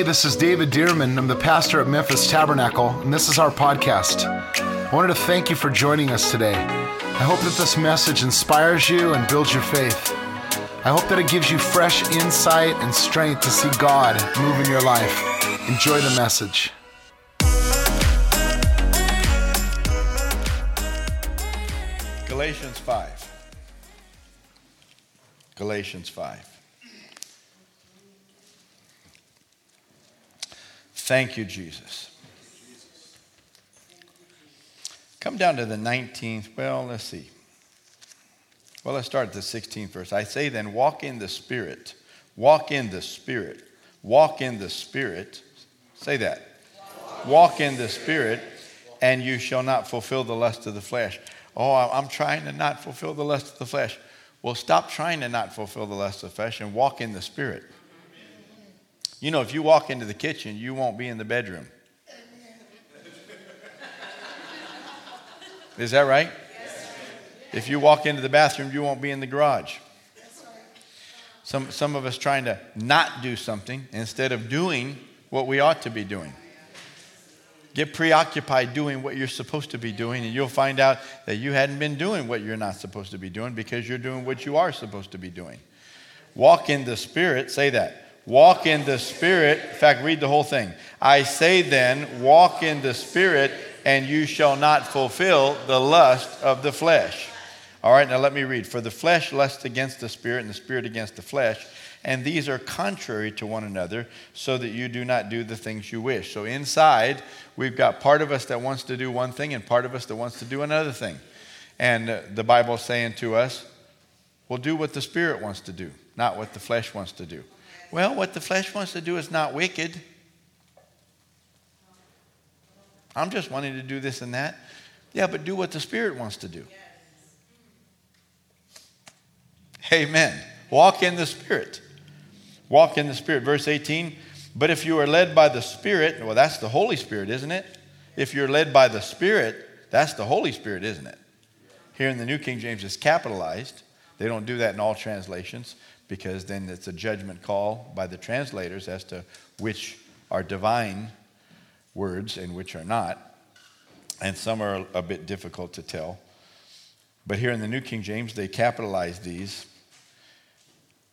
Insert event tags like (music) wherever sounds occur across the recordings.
Hey, this is David Dearman. I'm the pastor at Memphis Tabernacle, and this is our podcast. I wanted to thank you for joining us today. I hope that this message inspires you and builds your faith. I hope that it gives you fresh insight and strength to see God move in your life. Enjoy the message. Galatians 5. Galatians 5. Thank you, Jesus. Come down to the 19th. Well, let's see. Well, let's start at the 16th verse. I say then, walk in the Spirit. Walk in the Spirit. Walk in the Spirit. Say that. Walk in the Spirit, and you shall not fulfill the lust of the flesh. Oh, I'm trying to not fulfill the lust of the flesh. Well, stop trying to not fulfill the lust of the flesh and walk in the Spirit. You know, if you walk into the kitchen, you won't be in the bedroom. Is that right? If you walk into the bathroom, you won't be in the garage. Some, some of us trying to not do something instead of doing what we ought to be doing. Get preoccupied doing what you're supposed to be doing, and you'll find out that you hadn't been doing what you're not supposed to be doing because you're doing what you are supposed to be doing. Walk in the Spirit, say that. Walk in the Spirit. In fact, read the whole thing. I say then, walk in the Spirit, and you shall not fulfill the lust of the flesh. All right, now let me read. For the flesh lusts against the Spirit, and the Spirit against the flesh. And these are contrary to one another, so that you do not do the things you wish. So inside, we've got part of us that wants to do one thing, and part of us that wants to do another thing. And uh, the Bible's saying to us, well, do what the Spirit wants to do, not what the flesh wants to do. Well, what the flesh wants to do is not wicked. I'm just wanting to do this and that. Yeah, but do what the Spirit wants to do. Amen. Walk in the Spirit. Walk in the Spirit. Verse 18. But if you are led by the Spirit, well, that's the Holy Spirit, isn't it? If you're led by the Spirit, that's the Holy Spirit, isn't it? Here in the New King James, it's capitalized. They don't do that in all translations because then it's a judgment call by the translators as to which are divine words and which are not. And some are a bit difficult to tell. But here in the New King James, they capitalize these.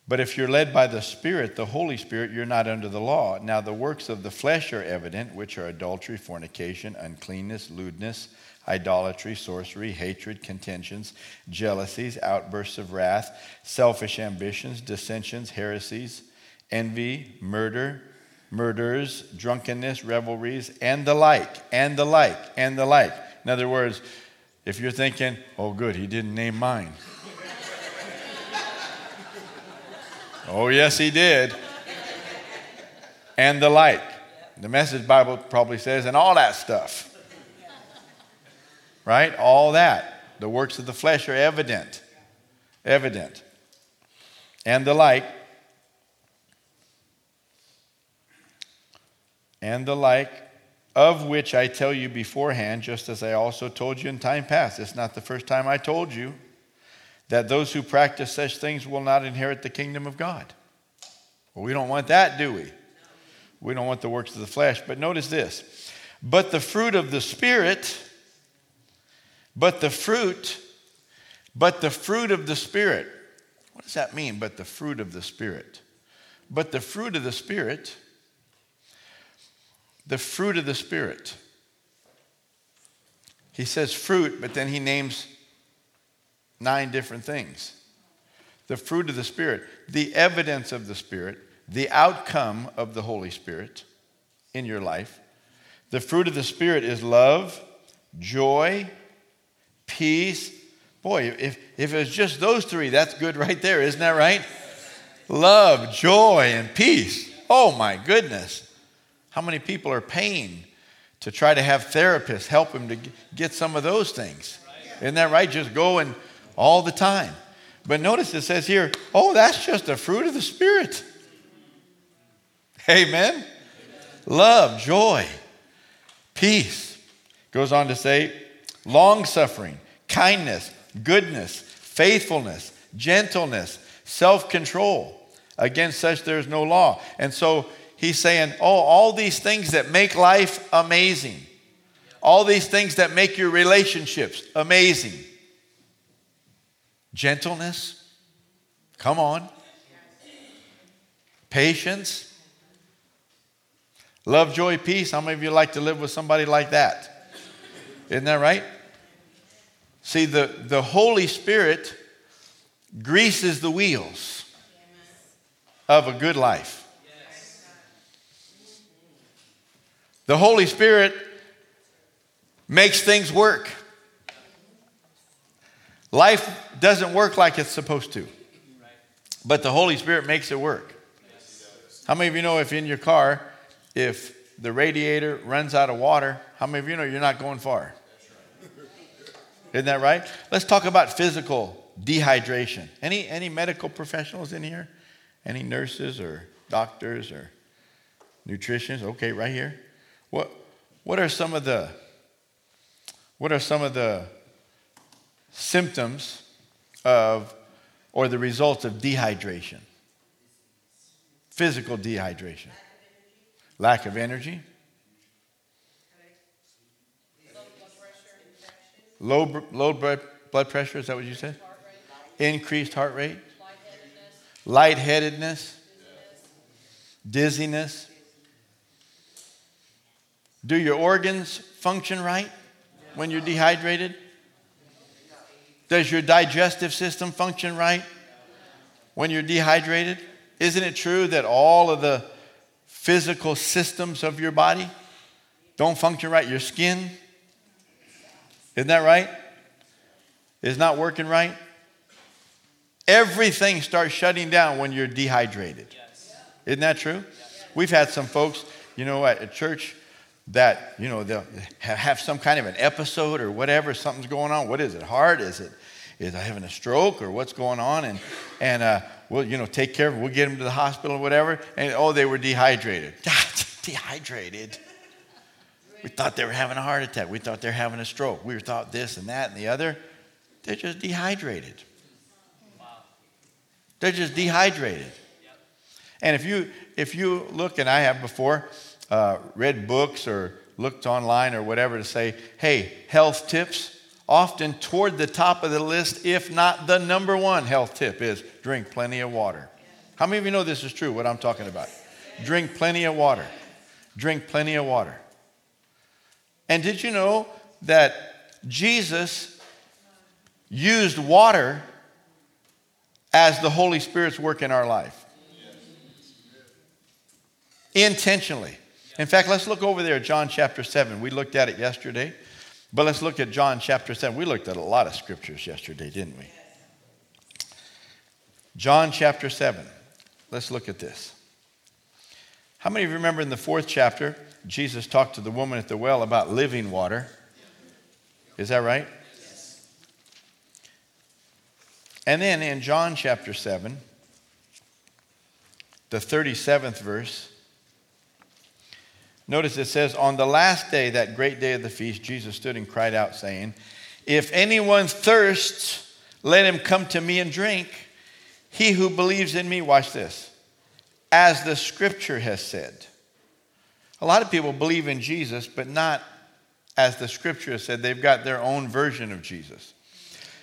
But if you're led by the Spirit, the Holy Spirit, you're not under the law. Now, the works of the flesh are evident, which are adultery, fornication, uncleanness, lewdness idolatry, sorcery, hatred, contentions, jealousies, outbursts of wrath, selfish ambitions, dissensions, heresies, envy, murder, murders, drunkenness, revelries, and the like, and the like, and the like. In other words, if you're thinking, oh, good, he didn't name mine. (laughs) oh, yes, he did. And the like. The message Bible probably says, and all that stuff right? All that. The works of the flesh are evident. Evident. And the like. And the like, of which I tell you beforehand, just as I also told you in time past. It's not the first time I told you that those who practice such things will not inherit the kingdom of God. Well, we don't want that, do we? We don't want the works of the flesh. But notice this. But the fruit of the Spirit but the fruit, but the fruit of the Spirit. What does that mean, but the fruit of the Spirit? But the fruit of the Spirit, the fruit of the Spirit. He says fruit, but then he names nine different things. The fruit of the Spirit, the evidence of the Spirit, the outcome of the Holy Spirit in your life. The fruit of the Spirit is love, joy, peace. Boy, if, if it was just those three, that's good right there, isn't that right? Love, joy, and peace. Oh my goodness. How many people are paying to try to have therapists help them to get some of those things? Isn't that right? Just going all the time. But notice it says here, oh, that's just a fruit of the Spirit. Amen. Love, joy, peace. Goes on to say, long suffering, kindness, goodness, faithfulness, gentleness, self control. Against such there is no law. And so he's saying, Oh, all these things that make life amazing, all these things that make your relationships amazing. Gentleness, come on. Patience, love, joy, peace. How many of you like to live with somebody like that? Isn't that right? See, the, the Holy Spirit greases the wheels of a good life. The Holy Spirit makes things work. Life doesn't work like it's supposed to, but the Holy Spirit makes it work. How many of you know if in your car, if the radiator runs out of water, how many of you know you're not going far? Isn't that right? Let's talk about physical dehydration. Any, any medical professionals in here? Any nurses or doctors or nutritionists? Okay, right here. What, what are some of the what are some of the symptoms of or the results of dehydration? Physical dehydration. Lack of energy. Low, low blood pressure, is that what you said? Increased heart rate. Lightheadedness. Dizziness. Do your organs function right when you're dehydrated? Does your digestive system function right when you're dehydrated? Isn't it true that all of the physical systems of your body don't function right? Your skin, isn't that right? It's not working right? Everything starts shutting down when you're dehydrated. Isn't that true? We've had some folks, you know, at church that, you know, they'll have some kind of an episode or whatever, something's going on. What is it? Heart? Is it, is I having a stroke or what's going on? And, and uh, we'll, you know, take care of it. We'll get them to the hospital or whatever. And, oh, they were dehydrated. (laughs) dehydrated. We thought they were having a heart attack. We thought they were having a stroke. We thought this and that and the other. They're just dehydrated. They're just dehydrated. And if you if you look, and I have before, uh, read books or looked online or whatever to say, hey, health tips. Often toward the top of the list, if not the number one health tip, is drink plenty of water. How many of you know this is true, what I'm talking about? Drink plenty of water. Drink plenty of water. And did you know that Jesus used water as the Holy Spirit's work in our life? Intentionally. In fact, let's look over there at John chapter 7. We looked at it yesterday, but let's look at John chapter 7. We looked at a lot of scriptures yesterday, didn't we? John chapter 7. Let's look at this. How many of you remember in the fourth chapter, Jesus talked to the woman at the well about living water? Is that right? And then in John chapter 7, the 37th verse, Notice it says, On the last day, that great day of the feast, Jesus stood and cried out, saying, If anyone thirsts, let him come to me and drink. He who believes in me, watch this, as the scripture has said. A lot of people believe in Jesus, but not as the scripture said. They've got their own version of Jesus.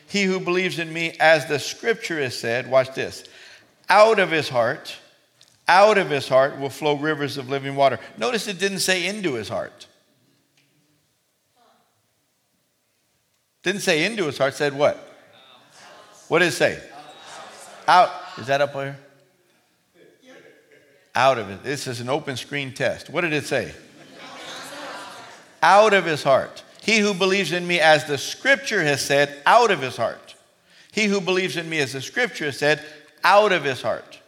He who believes in me, as the scripture has said, watch this, out of his heart out of his heart will flow rivers of living water. Notice it didn't say into his heart. Didn't say into his heart, said what? What did it say? Out. Is that up there? Out of it. This is an open screen test. What did it say? Out of his heart. He who believes in me, as the scripture has said, out of his heart. He who believes in me, as the scripture has said, out of his heart.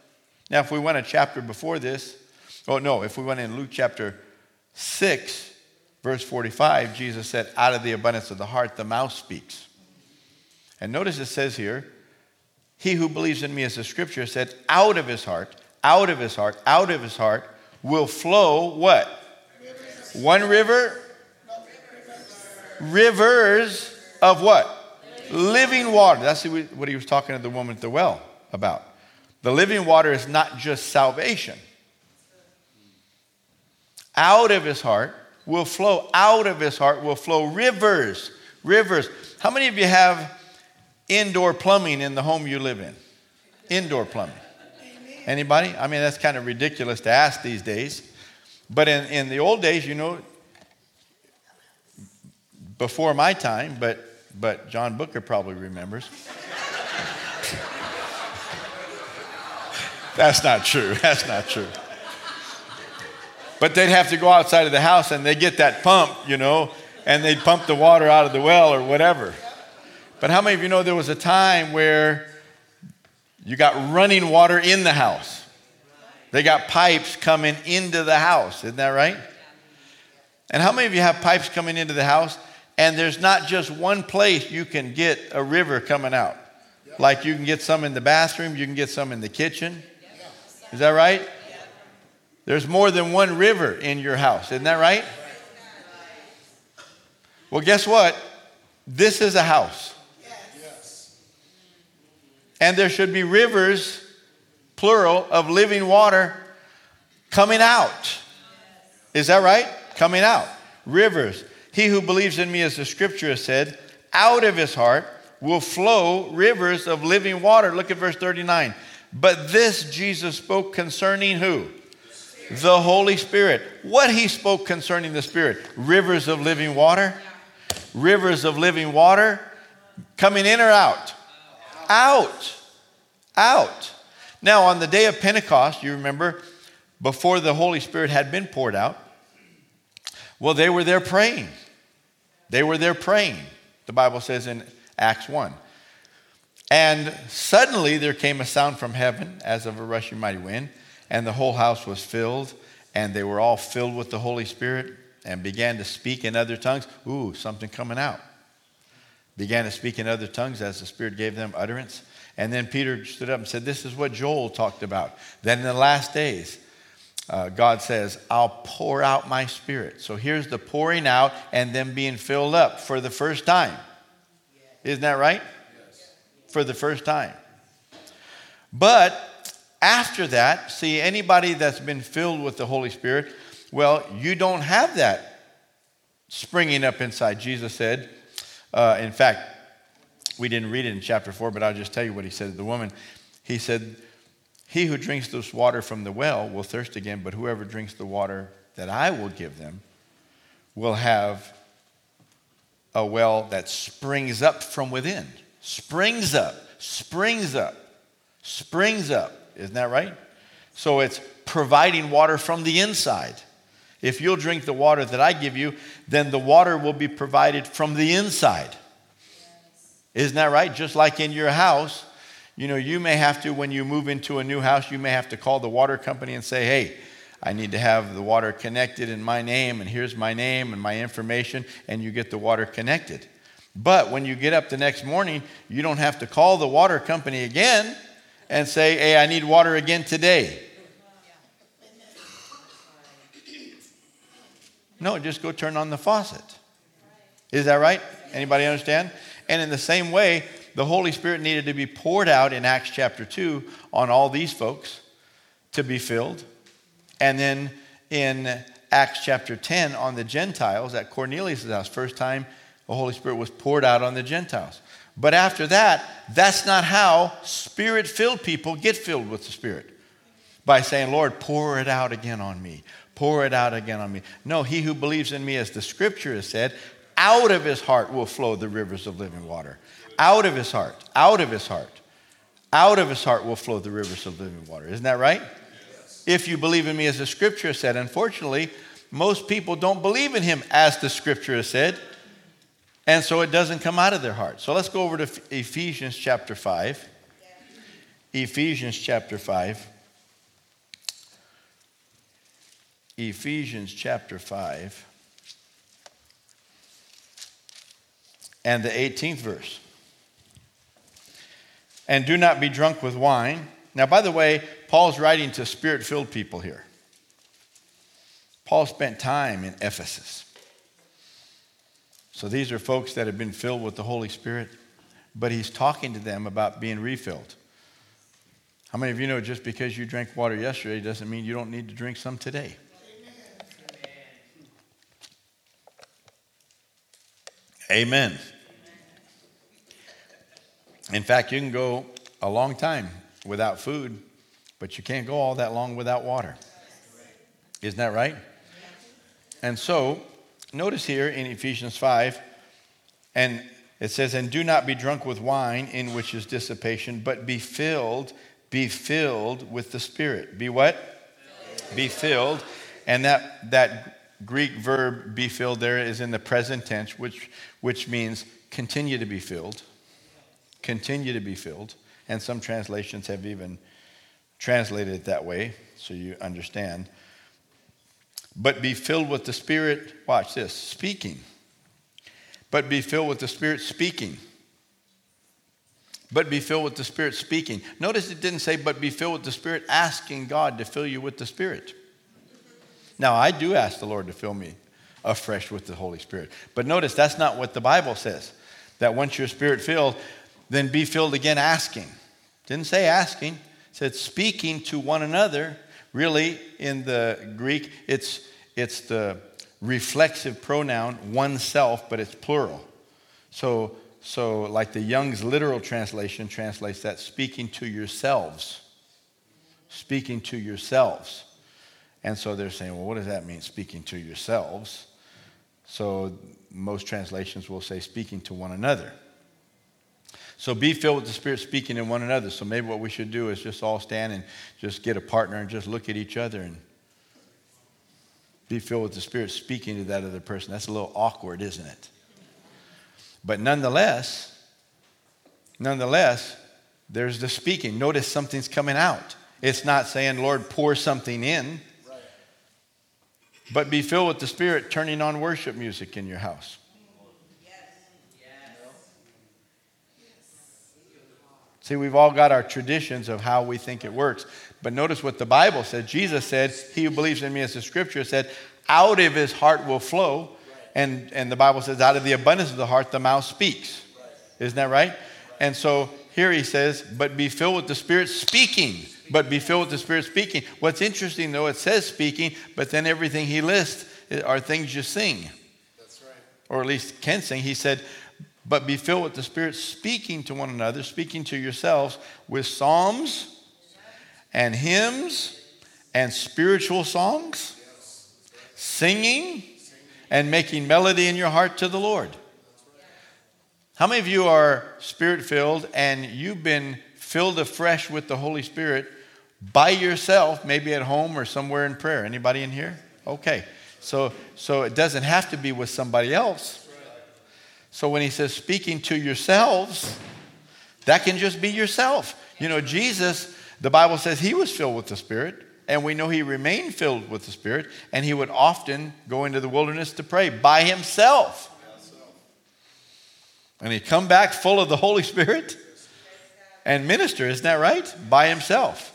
Now, if we went a chapter before this, oh no, if we went in Luke chapter 6, verse 45, Jesus said, Out of the abundance of the heart, the mouth speaks. And notice it says here, He who believes in me, as the scripture said, out of his heart, out of his heart, out of his heart will flow what? Rivers. One river? Rivers of what? Living water. That's what he was talking to the woman at the well about. The living water is not just salvation. out of his heart will flow, out of his heart will flow rivers, rivers. How many of you have indoor plumbing in the home you live in? Indoor plumbing. Anybody? I mean, that's kind of ridiculous to ask these days. But in, in the old days, you know, before my time, but, but John Booker probably remembers. (laughs) That's not true. (laughs) That's not true. But they'd have to go outside of the house and they get that pump, you know, and they'd pump the water out of the well or whatever. But how many of you know there was a time where you got running water in the house? They got pipes coming into the house, isn't that right? And how many of you have pipes coming into the house and there's not just one place you can get a river coming out? Like you can get some in the bathroom, you can get some in the kitchen. Is that right? There's more than one river in your house, isn't that right? Well, guess what? This is a house. And there should be rivers, plural, of living water coming out. Is that right? Coming out. Rivers. He who believes in me, as the scripture has said, out of his heart will flow rivers of living water. Look at verse 39. But this Jesus spoke concerning who? The Holy Spirit. What he spoke concerning the Spirit? Rivers of living water. Rivers of living water coming in or out? Out. Out. Now, on the day of Pentecost, you remember, before the Holy Spirit had been poured out, well, they were there praying. They were there praying, the Bible says in Acts 1. And suddenly there came a sound from heaven as of a rushing mighty wind, and the whole house was filled, and they were all filled with the Holy Spirit and began to speak in other tongues. Ooh, something coming out. Began to speak in other tongues as the Spirit gave them utterance. And then Peter stood up and said, This is what Joel talked about. Then in the last days, uh, God says, I'll pour out my spirit. So here's the pouring out and then being filled up for the first time. Isn't that right? for the first time. But after that, see, anybody that's been filled with the Holy Spirit, well, you don't have that springing up inside. Jesus said, uh, in fact, we didn't read it in chapter 4, but I'll just tell you what he said to the woman. He said, He who drinks this water from the well will thirst again, but whoever drinks the water that I will give them will have a well that springs up from within springs up, springs up, springs up. Isn't that right? So it's providing water from the inside. If you'll drink the water that I give you, then the water will be provided from the inside. Isn't that right? Just like in your house, you know, you may have to, when you move into a new house, you may have to call the water company and say, hey, I need to have the water connected in my name, and here's my name and my information, and you get the water connected. But when you get up the next morning, you don't have to call the water company again and say, hey, I need water again today. No, just go turn on the faucet. Is that right? Anybody understand? And in the same way, the Holy Spirit needed to be poured out in Acts chapter 2 on all these folks to be filled. And then in Acts chapter 10 on the Gentiles at Cornelius' house, first time the Holy Spirit was poured out on the Gentiles. But after that, that's not how spirit filled people get filled with the Spirit. By saying, Lord, pour it out again on me. Pour it out again on me. No, he who believes in me, as the scripture has said, out of his heart will flow the rivers of living water. Out of his heart. Out of his heart. Out of his heart will flow the rivers of living water. Isn't that right? Yes. If you believe in me, as the scripture has said, unfortunately, most people don't believe in him as the scripture has said. And so it doesn't come out of their heart. So let's go over to Ephesians chapter 5. Ephesians chapter 5. Ephesians chapter 5. And the 18th verse. And do not be drunk with wine. Now, by the way, Paul's writing to spirit filled people here. Paul spent time in Ephesus. So these are folks that have been filled with the Holy Spirit, but he's talking to them about being refilled. How many of you know just because you drank water yesterday doesn't mean you don't need to drink some today? Amen. In fact, you can go a long time without food, but you can't go all that long without water. Isn't that right? And so, notice here in Ephesians 5, and it says, And do not be drunk with wine, in which is dissipation, but be filled, be filled with the Spirit. Be what? Filled. Be filled. And that, that Greek verb, be filled, there is in the present tense, which, which means continue to be filled. Continue to be filled. And some translations have even translated it that way, so you understand. But be filled with the Spirit, watch this, speaking but be filled with the Spirit speaking. But be filled with the Spirit speaking. Notice it didn't say, but be filled with the Spirit asking God to fill you with the Spirit. Now, I do ask the Lord to fill me afresh with the Holy Spirit. But notice that's not what the Bible says. That once you're spirit filled, then be filled again asking. Didn't say asking, it said speaking to one another. Really, in the Greek, it's, it's the reflexive pronoun, oneself, but it's plural. So, so like the Young's literal translation translates that speaking to yourselves. Speaking to yourselves. And so they're saying, well, what does that mean, speaking to yourselves? So most translations will say speaking to one another. So be filled with the Spirit speaking in one another. So maybe what we should do is just all stand and just get a partner and just look at each other and be filled with the Spirit speaking to that other person. That's a little awkward, isn't it? But nonetheless, nonetheless, there's the speaking. Notice something's coming out. It's not saying, Lord, pour something in, but be filled with the Spirit, turning on worship music in your house. See, we've all got our traditions of how we think it works. But notice what the Bible said. Jesus said, He who believes in me, as the scripture said, out of his heart will flow. And, and the Bible says, out of the abundance of the heart, the mouth speaks. Isn't that right? And so here he says, but be filled with the Spirit speaking. But be filled with the Spirit speaking. What's interesting, though, it says speaking, but then everything he lists are things you sing. That's right. Or at least can sing. He said, but be filled with the Spirit, speaking to one another, speaking to yourselves with psalms and hymns and spiritual songs, singing and making melody in your heart to the Lord. How many of you are spirit filled and you've been filled afresh with the Holy Spirit by yourself, maybe at home or somewhere in prayer? Anybody in here? Okay. So, so it doesn't have to be with somebody else. So when he says speaking to yourselves, that can just be yourself. You know, Jesus, the Bible says he was filled with the Spirit, and we know he remained filled with the Spirit, and he would often go into the wilderness to pray by himself. And he'd come back full of the Holy Spirit and minister, isn't that right? By himself.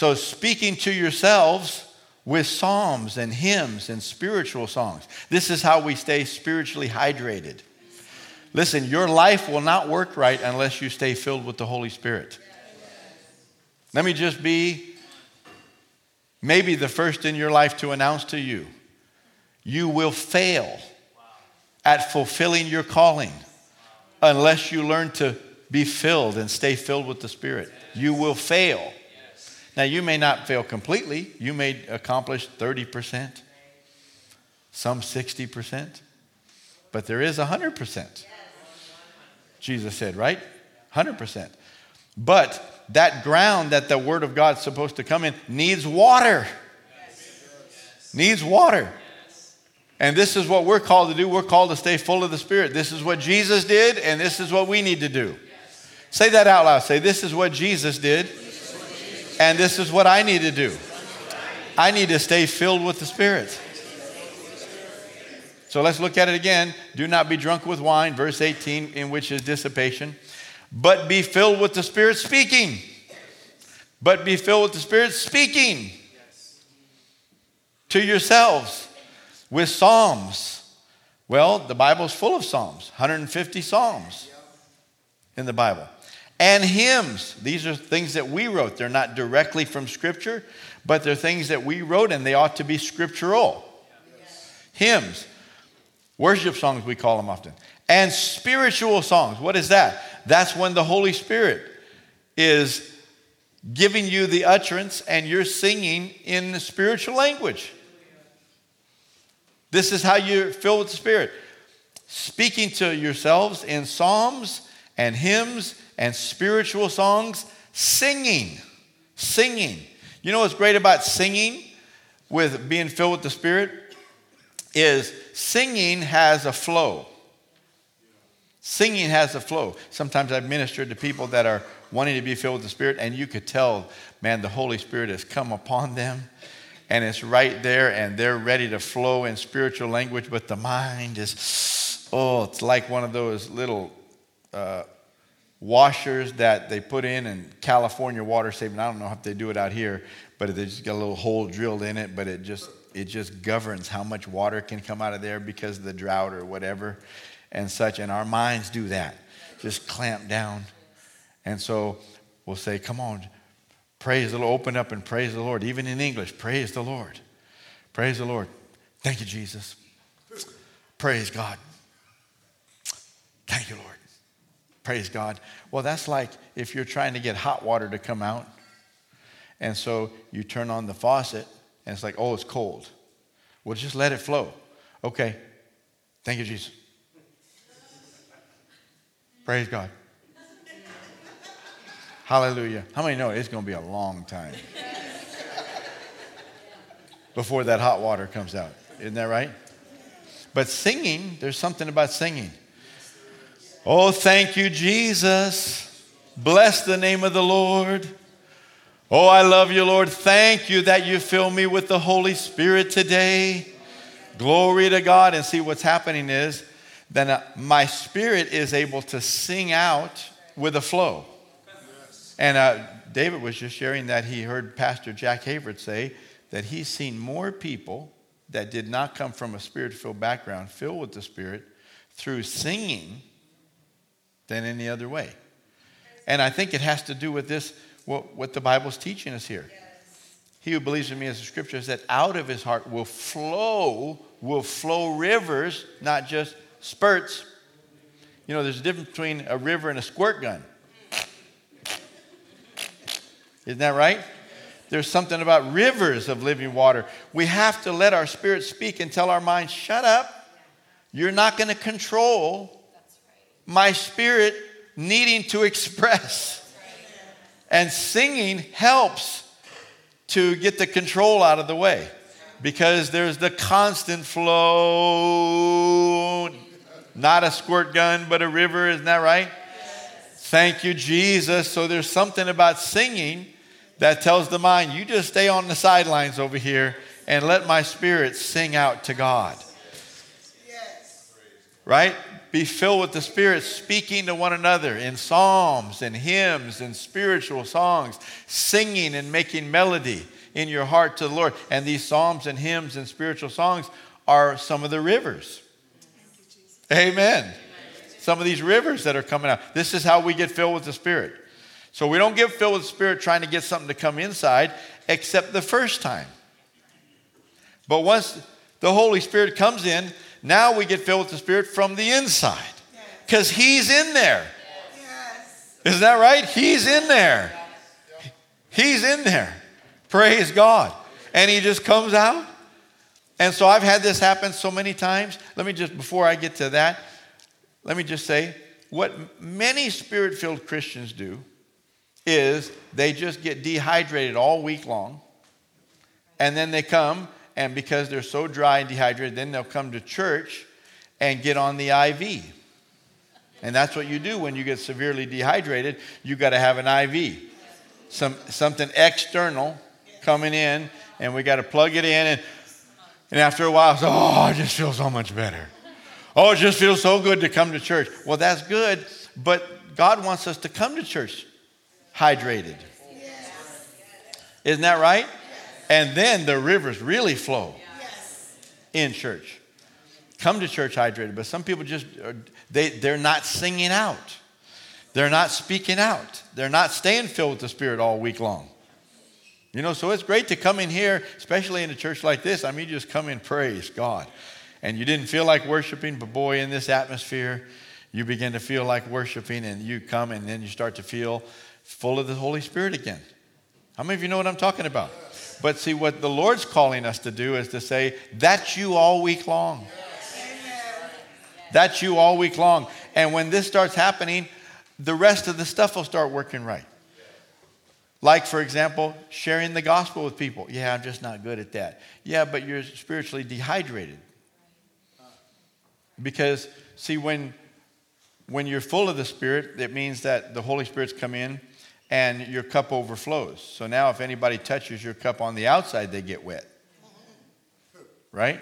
So, speaking to yourselves with psalms and hymns and spiritual songs. This is how we stay spiritually hydrated. Listen, your life will not work right unless you stay filled with the Holy Spirit. Let me just be maybe the first in your life to announce to you you will fail at fulfilling your calling unless you learn to be filled and stay filled with the Spirit. You will fail. Now, you may not fail completely, you may accomplish 30%, some 60%, but there is 100%. Jesus said, right? 100%. But that ground that the Word of God's supposed to come in needs water. Needs water. And this is what we're called to do. We're called to stay full of the Spirit. This is what Jesus did, and this is what we need to do. Say that out loud. Say, This is what Jesus did, and this is what I need to do. I need to stay filled with the Spirit. So let's look at it again. Do not be drunk with wine, verse 18, in which is dissipation, but be filled with the Spirit speaking. But be filled with the Spirit speaking to yourselves with psalms. Well, the Bible's full of psalms, 150 psalms in the Bible and hymns. These are things that we wrote. They're not directly from Scripture, but they're things that we wrote and they ought to be scriptural. Yes. Hymns. Worship songs, we call them often. And spiritual songs. What is that? That's when the Holy Spirit is giving you the utterance and you're singing in the spiritual language. This is how you're filled with the Spirit. Speaking to yourselves in psalms and hymns and spiritual songs, singing. Singing. You know what's great about singing with being filled with the Spirit? Is singing has a flow. Singing has a flow. Sometimes I've ministered to people that are wanting to be filled with the Spirit, and you could tell, man, the Holy Spirit has come upon them, and it's right there, and they're ready to flow in spiritual language, but the mind is, oh, it's like one of those little uh, washers that they put in in California water saving. I don't know if they do it out here, but they just got a little hole drilled in it, but it just it just governs how much water can come out of there because of the drought or whatever and such. And our minds do that, just clamp down. And so we'll say, Come on, praise the Lord. Open up and praise the Lord. Even in English, praise the Lord. Praise the Lord. Thank you, Jesus. Praise God. Thank you, Lord. Praise God. Well, that's like if you're trying to get hot water to come out. And so you turn on the faucet and it's like, oh, it's cold. Well, just let it flow. Okay. Thank you, Jesus. Praise God. Hallelujah. How many know it's going to be a long time before that hot water comes out? Isn't that right? But singing, there's something about singing. Oh, thank you, Jesus. Bless the name of the Lord. Oh, I love you, Lord. Thank you that you fill me with the Holy Spirit today. Glory to God. And see, what's happening is then uh, my spirit is able to sing out with a flow. And uh, David was just sharing that he heard Pastor Jack Hayford say that he's seen more people that did not come from a spirit filled background, filled with the Spirit, through singing than any other way. And I think it has to do with this what, what the Bible's teaching us here. He who believes in me, as the scripture said, out of his heart will flow, will flow rivers, not just spurts. You know, there's a difference between a river and a squirt gun. Isn't that right? There's something about rivers of living water. We have to let our spirit speak and tell our minds, shut up. You're not going to control my spirit needing to express. And singing helps to get the control out of the way because there's the constant flow. Not a squirt gun, but a river, isn't that right? Thank you, Jesus. So there's something about singing that tells the mind, you just stay on the sidelines over here and let my spirit sing out to God. Right? Be filled with the Spirit, speaking to one another in psalms and hymns and spiritual songs, singing and making melody in your heart to the Lord. And these psalms and hymns and spiritual songs are some of the rivers. Amen. Some of these rivers that are coming out. This is how we get filled with the Spirit. So we don't get filled with the Spirit trying to get something to come inside, except the first time. But once the Holy Spirit comes in, now we get filled with the Spirit from the inside because He's in there. Is that right? He's in there. He's in there. Praise God. And He just comes out. And so I've had this happen so many times. Let me just, before I get to that, let me just say what many spirit filled Christians do is they just get dehydrated all week long. And then they come and because they're so dry and dehydrated, then they'll come to church and get on the IV. And that's what you do when you get severely dehydrated. You got to have an IV, some something external coming in, and we got to plug it in. And, and after a while, oh, I just feel so much better. Oh, it just feels so good to come to church. Well, that's good, but God wants us to come to church hydrated. Isn't that right? And then the rivers really flow yes. in church. Come to church hydrated, but some people just, uh, they, they're not singing out. They're not speaking out. They're not staying filled with the Spirit all week long. You know, so it's great to come in here, especially in a church like this. I mean, just come in, praise God. and you didn't feel like worshiping, but boy, in this atmosphere, you begin to feel like worshiping, and you come and then you start to feel full of the Holy Spirit again. How many of you know what I'm talking about? But see, what the Lord's calling us to do is to say, that's you all week long. That's you all week long. And when this starts happening, the rest of the stuff will start working right. Like, for example, sharing the gospel with people. Yeah, I'm just not good at that. Yeah, but you're spiritually dehydrated. Because, see, when, when you're full of the Spirit, it means that the Holy Spirit's come in and your cup overflows. So now, if anybody touches your cup on the outside, they get wet. Right?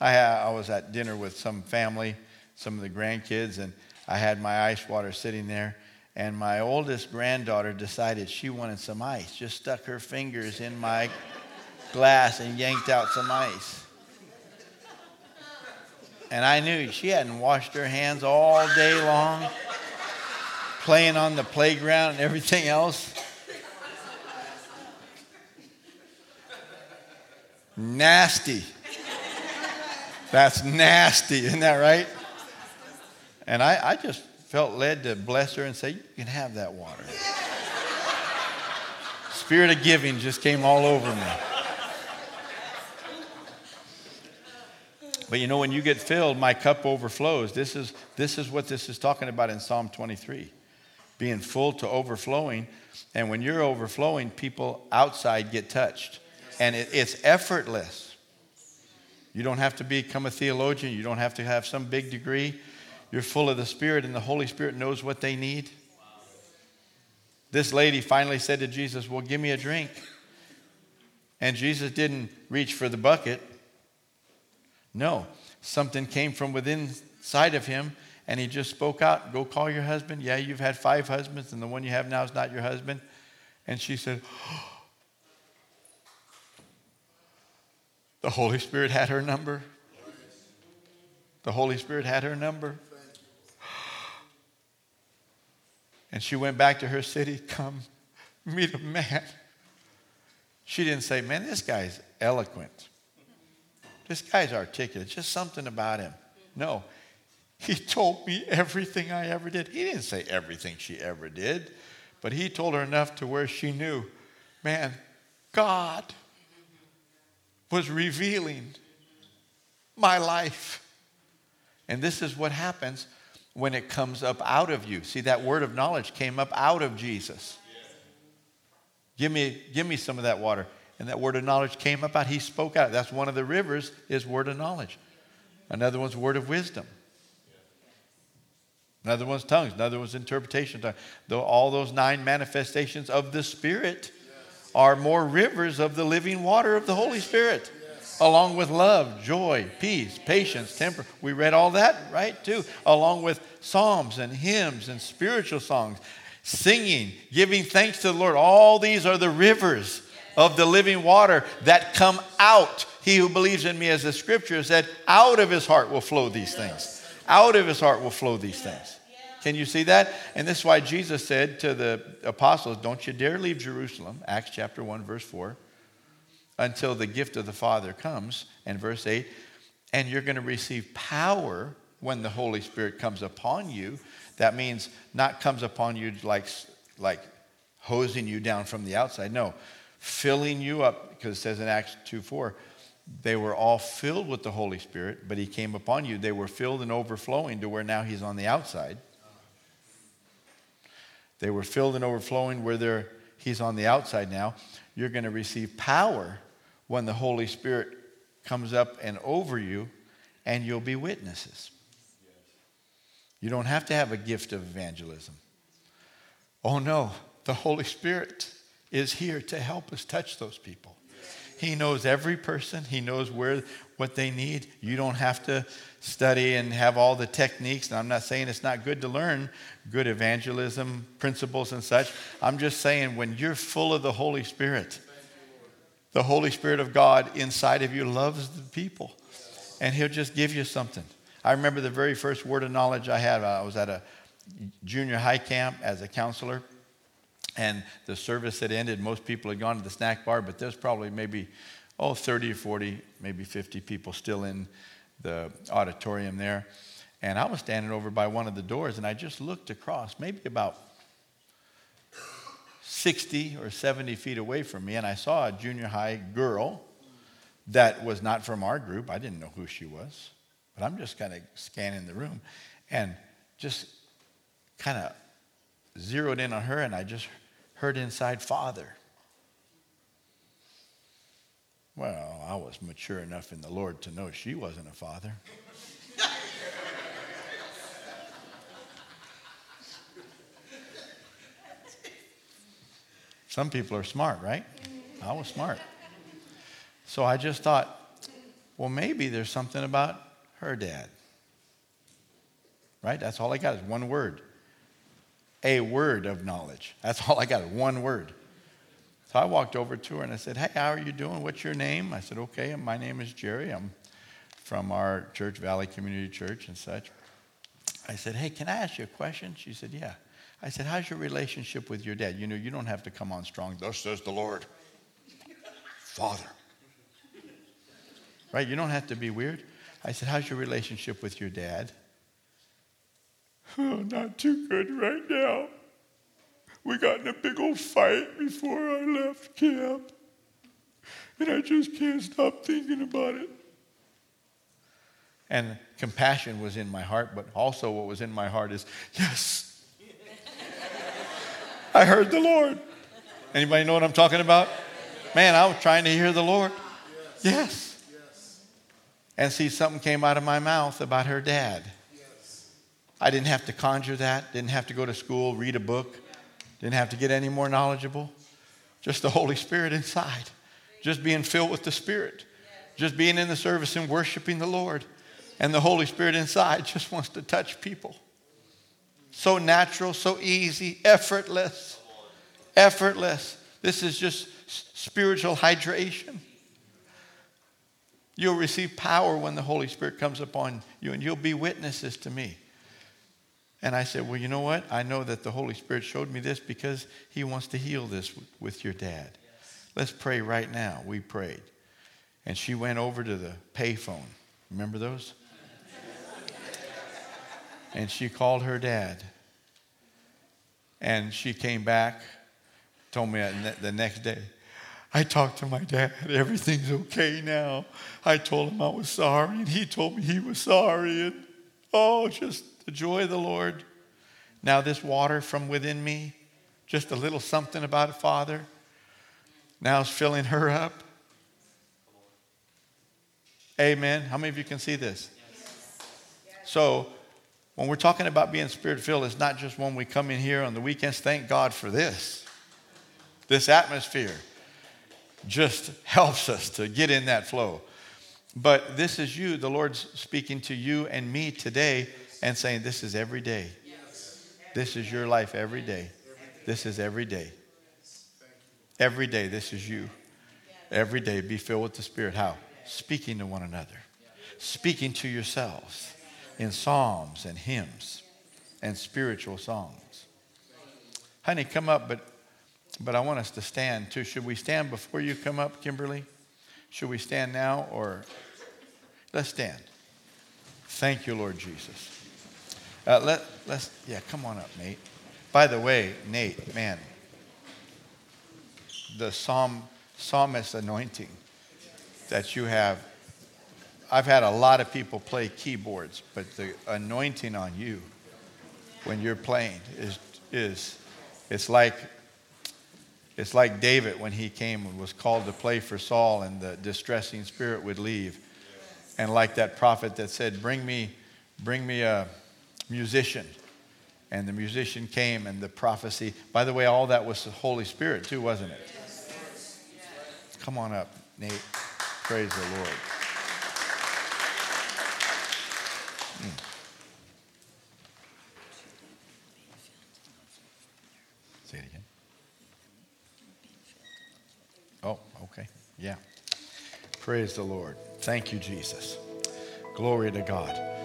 I, I was at dinner with some family, some of the grandkids, and I had my ice water sitting there. And my oldest granddaughter decided she wanted some ice, just stuck her fingers in my glass and yanked out some ice. And I knew she hadn't washed her hands all day long, playing on the playground and everything else. Nasty. That's nasty, isn't that right? And I, I just felt led to bless her and say, You can have that water. Spirit of giving just came all over me. But you know, when you get filled, my cup overflows. This is, this is what this is talking about in Psalm 23 being full to overflowing. And when you're overflowing, people outside get touched. And it, it's effortless. You don't have to become a theologian, you don't have to have some big degree. You're full of the Spirit, and the Holy Spirit knows what they need. This lady finally said to Jesus, Well, give me a drink. And Jesus didn't reach for the bucket. No, something came from within inside of him, and he just spoke out, Go call your husband. Yeah, you've had five husbands, and the one you have now is not your husband. And she said, (gasps) The Holy Spirit had her number. The Holy Spirit had her number. (gasps) And she went back to her city, come meet a man. She didn't say, man, this guy's eloquent. This guy's articulate. Just something about him. No. He told me everything I ever did. He didn't say everything she ever did, but he told her enough to where she knew, man, God was revealing my life. And this is what happens when it comes up out of you. See, that word of knowledge came up out of Jesus. Give me, give me some of that water. And that word of knowledge came up out. He spoke out. That's one of the rivers, is word of knowledge. Another one's word of wisdom. Another one's tongues. Another one's interpretation. Though all those nine manifestations of the Spirit are more rivers of the living water of the Holy Spirit along with love, joy, peace, patience, temper. We read all that, right, too, along with psalms and hymns and spiritual songs, singing, giving thanks to the Lord. All these are the rivers of the living water that come out. He who believes in me, as the scripture said, out of his heart will flow these things. Out of his heart will flow these things. Can you see that? And this is why Jesus said to the apostles, Don't you dare leave Jerusalem, Acts chapter 1, verse 4 until the gift of the Father comes. And verse 8, and you're going to receive power when the Holy Spirit comes upon you. That means not comes upon you like, like hosing you down from the outside. No, filling you up, because it says in Acts 2 4, they were all filled with the Holy Spirit, but He came upon you. They were filled and overflowing to where now He's on the outside. They were filled and overflowing where they're, He's on the outside now. You're going to receive power when the Holy Spirit comes up and over you, and you'll be witnesses. You don't have to have a gift of evangelism. Oh no, the Holy Spirit is here to help us touch those people. He knows every person. He knows where what they need. You don't have to study and have all the techniques. And I'm not saying it's not good to learn good evangelism principles and such. I'm just saying when you're full of the Holy Spirit, the Holy Spirit of God inside of you loves the people, and He'll just give you something. I remember the very first word of knowledge I had. I was at a junior high camp as a counselor, and the service had ended. Most people had gone to the snack bar, but there's probably maybe oh, 30 or 40, maybe 50 people still in the auditorium there. And I was standing over by one of the doors and I just looked across, maybe about 60 or 70 feet away from me, and I saw a junior high girl that was not from our group. I didn't know who she was, but I'm just kind of scanning the room and just kind of zeroed in on her, and I just heard inside, Father. Well, I was mature enough in the Lord to know she wasn't a father. Some people are smart, right? I was smart. So I just thought, well, maybe there's something about her dad. Right? That's all I got is one word. A word of knowledge. That's all I got, one word. So I walked over to her and I said, Hey, how are you doing? What's your name? I said, Okay, my name is Jerry. I'm from our church, Valley Community Church, and such. I said, Hey, can I ask you a question? She said, Yeah. I said, How's your relationship with your dad? You know, you don't have to come on strong. Thus says the Lord. (laughs) Father. Right? You don't have to be weird. I said, How's your relationship with your dad? Oh, not too good right now. We got in a big old fight before I left camp. And I just can't stop thinking about it. And compassion was in my heart, but also what was in my heart is, yes, I heard the Lord. Anybody know what I'm talking about? Man, I was trying to hear the Lord. Yes. And see, something came out of my mouth about her dad. I didn't have to conjure that, didn't have to go to school, read a book, didn't have to get any more knowledgeable. Just the Holy Spirit inside, just being filled with the Spirit, just being in the service and worshiping the Lord. And the Holy Spirit inside just wants to touch people. So natural, so easy, effortless. Effortless. This is just spiritual hydration. You'll receive power when the Holy Spirit comes upon you, and you'll be witnesses to me. And I said, Well, you know what? I know that the Holy Spirit showed me this because He wants to heal this with your dad. Let's pray right now. We prayed. And she went over to the payphone. Remember those? (laughs) and she called her dad. And she came back, told me the next day, I talked to my dad. Everything's okay now. I told him I was sorry, and he told me he was sorry. And oh, just the joy of the Lord. Now, this water from within me, just a little something about a father, now is filling her up. Amen. How many of you can see this? So, when we're talking about being spirit filled, it's not just when we come in here on the weekends. Thank God for this. This atmosphere just helps us to get in that flow. But this is you, the Lord's speaking to you and me today and saying, This is every day. This is your life every day. This is every day. Every day, this is you. Every day, be filled with the Spirit. How? Speaking to one another, speaking to yourselves in psalms and hymns and spiritual songs. Honey, come up, but, but I want us to stand too. Should we stand before you come up, Kimberly? Should we stand now or let's stand? Thank you, Lord Jesus. Uh, let, let's, yeah, come on up, Nate. By the way, Nate, man, the psalm, psalmist anointing that you have I've had a lot of people play keyboards, but the anointing on you when you're playing is, is it's like it's like David when he came and was called to play for Saul and the distressing spirit would leave. And like that prophet that said, Bring me, bring me a musician. And the musician came and the prophecy. By the way, all that was the Holy Spirit too, wasn't it? Come on up, Nate. Praise the Lord. Hmm. Say it again. Oh, okay. Yeah. Praise the Lord. Thank you, Jesus. Glory to God.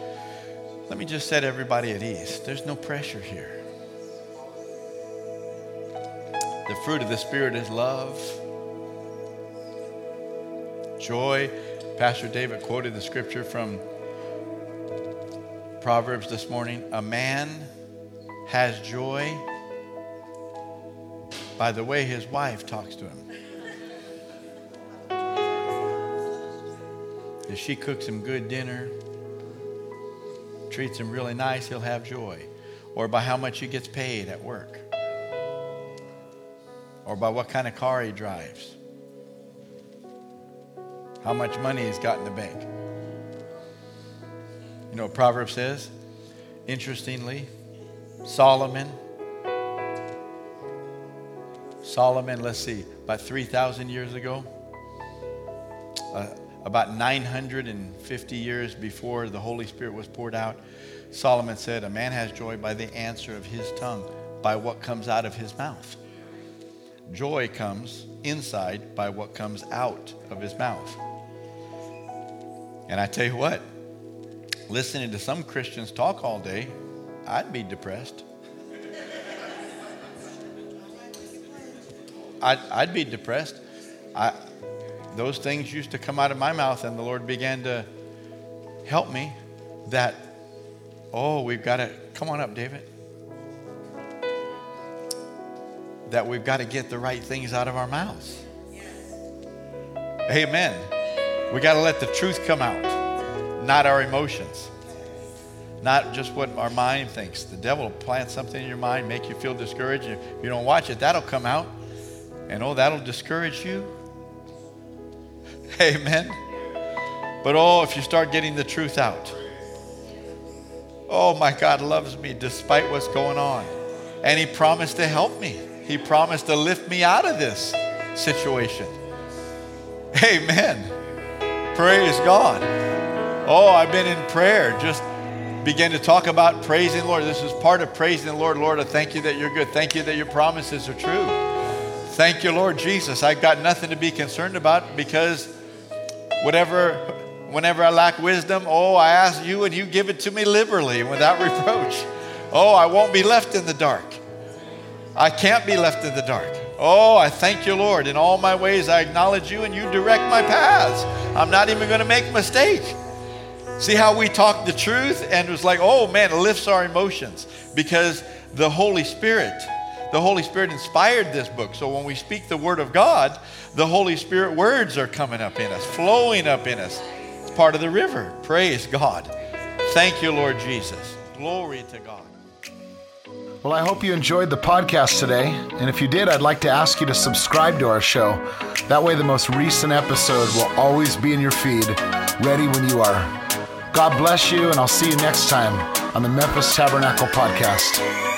Let me just set everybody at ease. There's no pressure here. The fruit of the Spirit is love, Joy. Pastor David quoted the scripture from Proverbs this morning. A man has joy by the way his wife talks to him. If she cooks him good dinner, treats him really nice, he'll have joy. Or by how much he gets paid at work. Or by what kind of car he drives. How much money he's got in the bank. You know what Proverbs says? Interestingly, Solomon, Solomon, let's see, about 3,000 years ago, uh, about 950 years before the Holy Spirit was poured out, Solomon said, A man has joy by the answer of his tongue, by what comes out of his mouth. Joy comes inside by what comes out of his mouth. And I tell you what, listening to some Christians talk all day, I'd be depressed. (laughs) I'd, I'd be depressed. I, those things used to come out of my mouth, and the Lord began to help me that, oh, we've got to, come on up, David. That we've got to get the right things out of our mouths. Amen. We got to let the truth come out, not our emotions, not just what our mind thinks. The devil will plant something in your mind, make you feel discouraged. If you don't watch it, that'll come out. And oh, that'll discourage you. Amen. But oh, if you start getting the truth out, oh, my God loves me despite what's going on. And He promised to help me, He promised to lift me out of this situation. Amen. Praise God. Oh, I've been in prayer. Just begin to talk about praising the Lord. This is part of praising the Lord. Lord, I thank you that you're good. Thank you that your promises are true. Thank you, Lord Jesus. I've got nothing to be concerned about because whatever, whenever I lack wisdom, oh, I ask you and you give it to me liberally without reproach. Oh, I won't be left in the dark. I can't be left in the dark. Oh, I thank you, Lord. In all my ways, I acknowledge you and you direct my paths. I'm not even going to make a mistake. See how we talk the truth and it was like, oh man, it lifts our emotions because the Holy Spirit, the Holy Spirit inspired this book. So when we speak the Word of God, the Holy Spirit words are coming up in us, flowing up in us. It's part of the river. Praise God. Thank you, Lord Jesus. Glory to God. Well, I hope you enjoyed the podcast today. And if you did, I'd like to ask you to subscribe to our show. That way, the most recent episode will always be in your feed, ready when you are. God bless you, and I'll see you next time on the Memphis Tabernacle Podcast.